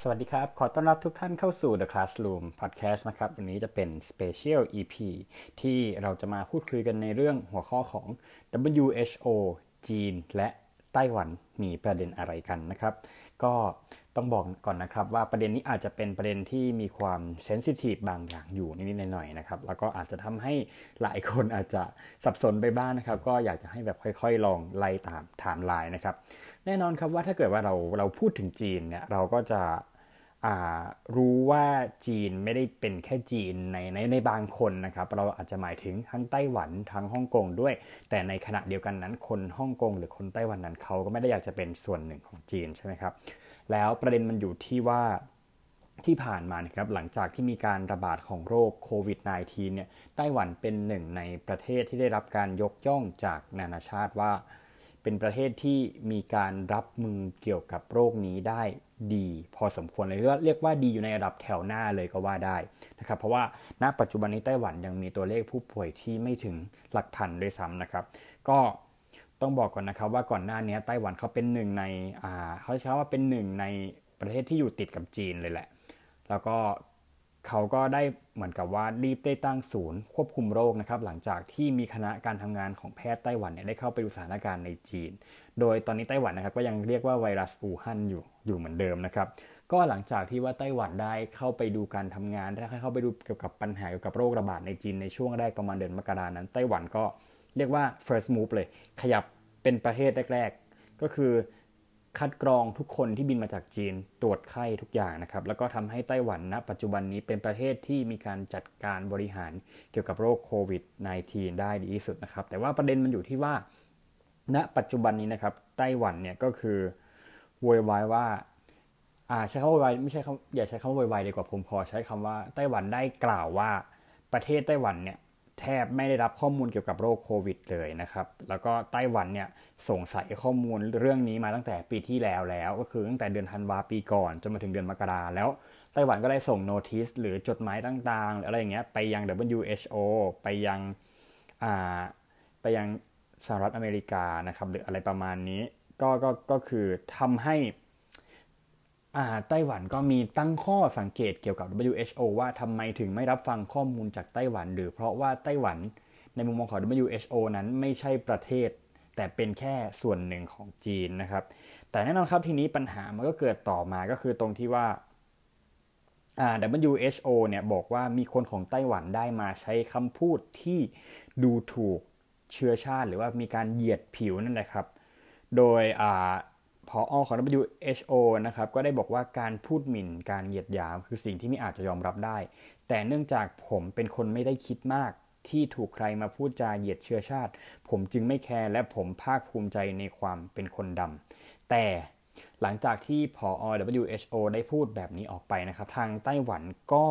สวัสดีครับ ขอต้อนรับทุกท่านเข้าสู่ The Classroom Podcast นะครับ วันนี้จะเป็น Special EP ที่เราจะมาพูดคุยกันในเรื่องหัวข้อของ WHO จีน และไต้หวันมีประเด็นอะไรกันนะครับ ก็ต้องบอกก่อนนะครับว่าประเด็นนี้อาจจะเป็นประเด็นที่มีความเซนซิทีฟบางอย่างอยู่นิดๆหน่อยๆนะครับ แล้วก็อาจจะทำให้หลายคนอาจจะสับสนไปบ้างนะครับ ก็อยากจะให้แบบค่อยๆ ลองไล่ตามไทม์ไลน์นะครับ แน่นอนครับว่าถ้าเกิดว่าเราเราพูดถึงจีนเนี่ยเราก็จะรู้ว่าจีนไม่ได้เป็นแค่จีนในในในบางคนนะครับ เราอาจจะหมายถึงทั้งไต้หวันทั้งฮ่องกงด้วย แต่ในขณะเดียวกันนั้น คนฮ่องกงหรือคนไต้หวันนั้นเขาก็ไม่ได้อยากจะเป็นส่วนหนึ่งของจีนใช่ไหมครับ แล้วประเด็นมันอยู่ที่ว่าที่ผ่านมานะครับหลังจากที่มีการระบาดของโรคโควิด -19 เนี่ยไต้หวันเป็นหนึ่งในประเทศที่ได้รับการยกย่องจากนานาชาติว่า เป็นประเทศที่มีการรับมือเกี่ยวกับโรคนี้ได้ดี พอสมควรเลยเรียกว่าดีอยู่ในระดับแถวหน้าเลยก็ว่าได้นะครับเพราะว่าณปัจจุบันนี้ไต้หวันยังมีตัวเลขผู้ป่วยที่ไม่ถึงหลักพันด้วยซ้ำนะครับ ก็ต้องบอกก่อนนะครับว่าก่อนหน้านี้ไต้หวันเขาเป็นหนึ่งในอ่าเขาใช้ว่าเป็นหนึ่งในประเทศที่อยู่ติดกับจีนเลยแหละ แล้วก็ เขาก็ได้เหมือนกับว่ารีบได้ตั้งศูนย์ควบคุมโรคนะครับหลังจากที่มีคณะการทำงานของแพทย์ไต้หวันเนี่ยได้เข้าไปดูสถานการณ์ในจีน โดยตอนนี้ไต้หวันนะครับก็ยังเรียกว่าไวรัสอู่ฮั่นอยู่อยู่เหมือนเดิมนะครับก็หลังจากที่ว่าไต้หวันได้เข้าไปดูการทำงานได้เข้าไปดูเกี่ยวกับปัญหาเกี่ยวกับโรคระบาดในจีนในช่วงแรกประมาณเดือนมกรานั้น ไต้หวันก็เรียกว่า first move เลย ขยับเป็นประเทศแรก ๆ ก็คือ คัดกรองทุกคนที่บินมาจากจีนตรวจไข้ทุกอย่างนะครับ แล้วก็ทำให้ไต้หวันณปัจจุบันนี้เป็นประเทศที่มีการจัดการบริหารเกี่ยวกับโรคโควิด -19 ได้ดีที่สุดนะครับ แต่ว่าประเด็นมันอยู่ที่ว่า ณปัจจุบันนี้นะครับไต้หวันเนี่ยก็คือโวยวายว่าอ่าใช้คำว่าวยวายไม่ใช่คำอย่าใช้คำว่าโวยวายดีกว่าผมขอใช้คำว่าไต้หวันได้กล่าวว่าประเทศไต้หวันเนี่ย แทบไม่ได้รับข้อมูลเกี่ยวกับโรคโควิดเลยนะครับ แล้วก็ไต้หวันเนี่ยส่งใส่ข้อมูลเรื่องนี้มาตั้งแต่ปีที่แล้วแล้ว ก็คือตั้งแต่เดือนธันวาปีก่อนจนมาถึงเดือนมกราแล้วไต้หวันก็ได้ส่งโน้ติสหรือจดหมายต่างๆหรืออะไรอย่างเงี้ยไปยัง WHO ไปยังอ่าไปยังสหรัฐอเมริกานะครับหรืออะไรประมาณนี้ก็ก็ก็คือทำให้ ไต้หวันก็มีตั้งข้อสังเกตเกี่ยวกับ WHO ว่าทำไมถึงไม่รับฟังข้อมูลจากไต้หวัน หรือเพราะว่าไต้หวันในมุมมองของ WHO นั้นไม่ใช่ประเทศ แต่เป็นแค่ส่วนหนึ่งของจีนนะครับ แต่แน่นอนครับทีนี้ปัญหามันก็เกิดต่อมาก็คือตรงที่ว่า WHO เนี่ยบอกว่ามีคนของไต้หวันได้มาใช้คำพูดที่ดูถูกเชื้อชาติ หรือว่ามีการเหยียดผิวนั่นแหละครับ โดย พออของ WHO นะครับก็ได้บอกว่าการพูดหมิ่นการเหยียดหยามคือสิ่งที่ไม่อาจจะยอมรับได้ แต่เนื่องจากผมเป็นคนไม่ได้คิดมากที่ถูกใครมาพูดจาเหยียดเชื้อชาติ ผมจึงไม่แคร์และผมภาคภูมิใจในความเป็นคนดำแต่หลังจากที่พอ WHO ได้พูดแบบนี้ออกไปนะครับ ทางไต้หวันก็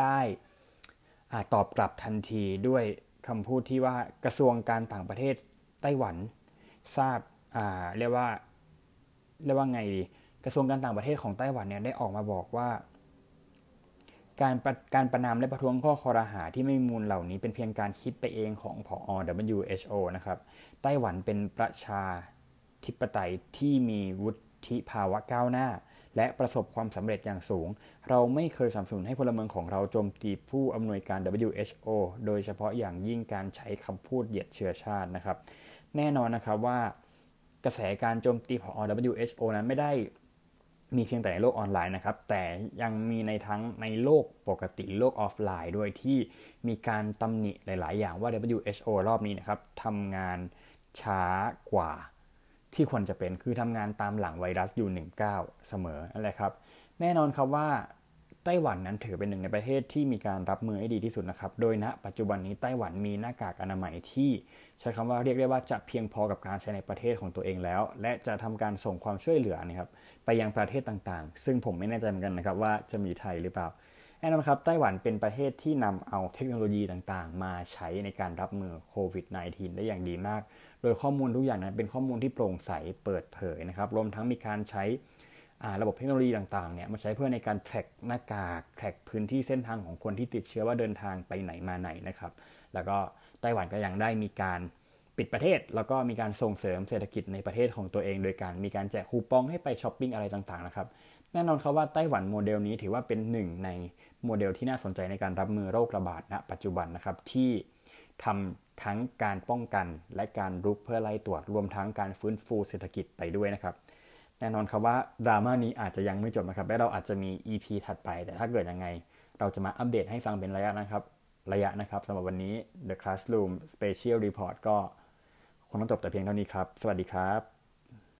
ได้อตอบกลับทันทีด้วยคำพูดที่ว่ากระทรวงการต่างประเทศไต้หวันทราบเรียกว่า เรียกว่าไงดี กระทรวงการต่างประเทศของไต้หวันเนี่ยได้ออกมาบอกว่า การการประนามและประท้วงข้อคอรหาที่ไม่มีมูลเหล่านี้เป็นเพียงการคิดไปเองของผอ WHO นะครับไต้หวันเป็นประชาธิปไตยที่มีวุฒิภาวะก้าวหน้า และประสบความสำเร็จอย่างสูง เราไม่เคยสนับสนุนให้พลเมืองของเราโจมตีผู้อำนวยการ WHO โดยเฉพาะอย่างยิ่งการใช้คำพูดเหยียดเชื้อชาตินะครับ แน่นอนนะครับว่า กระแสการโจมตีของ WHO นั้นไม่ได้มีเพียงแต่ในโลกออนไลน์นะครับ แต่ยังมีในทั้งในโลกปกติโลกออฟไลน์ด้วยที่มีการตำหนิหลาย ๆ อย่างว่า WHO รอบนี้นะครับทำงานช้ากว่าที่ควรจะเป็นคือทำงานตามหลังไวรัสอยู่ 19 เสมอนั่นแหละครับ แน่นอนครับว่า ไต้หวันนั้นถือเป็นหนึ่งในประเทศที่มีการรับมือให้ดีที่สุดนะครับ โดยณ ปัจจุบันนี้ไต้หวันมีหน้ากากอนามัยที่ใช้คำว่าเรียกได้ว่าจะเพียงพอกับการใช้ในประเทศของตัวเองแล้ว และจะทำการส่งความช่วยเหลือนะครับไปยังประเทศต่างๆ ซึ่งผมไม่แน่ใจเหมือนกันนะครับว่าจะมีไทยหรือเปล่าแน่นอนครับไต้หวันเป็นประเทศที่นำเอาเทคโนโลยีต่างๆ มาใช้ในการรับมือโควิด -19 ได้อย่างดีมาก โดยข้อมูลทุกอย่างนั้นเป็นข้อมูลที่โปร่งใสเปิดเผยนะครับรวมทั้งมีการใช้ ระบบเทคโนโลยีต่างๆเนี่ยมาใช้เพื่อในการแทร็กหน้ากากแทร็กพื้นที่เส้นทางของคนที่ติดเชื้อว่าเดินทางไปไหนมาไหนนะครับ แล้วก็ไต้หวันก็ยังได้มีการปิดประเทศ แล้วก็มีการส่งเสริมเศรษฐกิจในประเทศของตัวเอง โดยการมีการแจกคูปองให้ไปช้อปปิ้งอะไรต่างๆนะครับแน่นอนครับว่าไต้หวันโมเดลนี้ถือว่าเป็นหนึ่งในโมเดลที่น่าสนใจในการรับมือโรคระบาดณ ปัจจุบันนะครับที่ทำทั้งการป้องกันและการรุกเพื่อไล่ตรวจรวมทั้งการฟื้นฟูเศรษฐกิจไปด้วยนะครับ แน่นอนครับว่าดราม่านี้อาจจะยังไม่จบนะครับ และเราอาจจะมี EP ถัดไป แต่ถ้าเกิดยังไง เราจะมาอัปเดตให้ฟังเป็นระยะนะครับ ระยะนะครับสำหรับวันนี้ The Classroom Special Report ก็คงต้องจบแต่เพียงเท่านี้ครับ สวัสดีครับ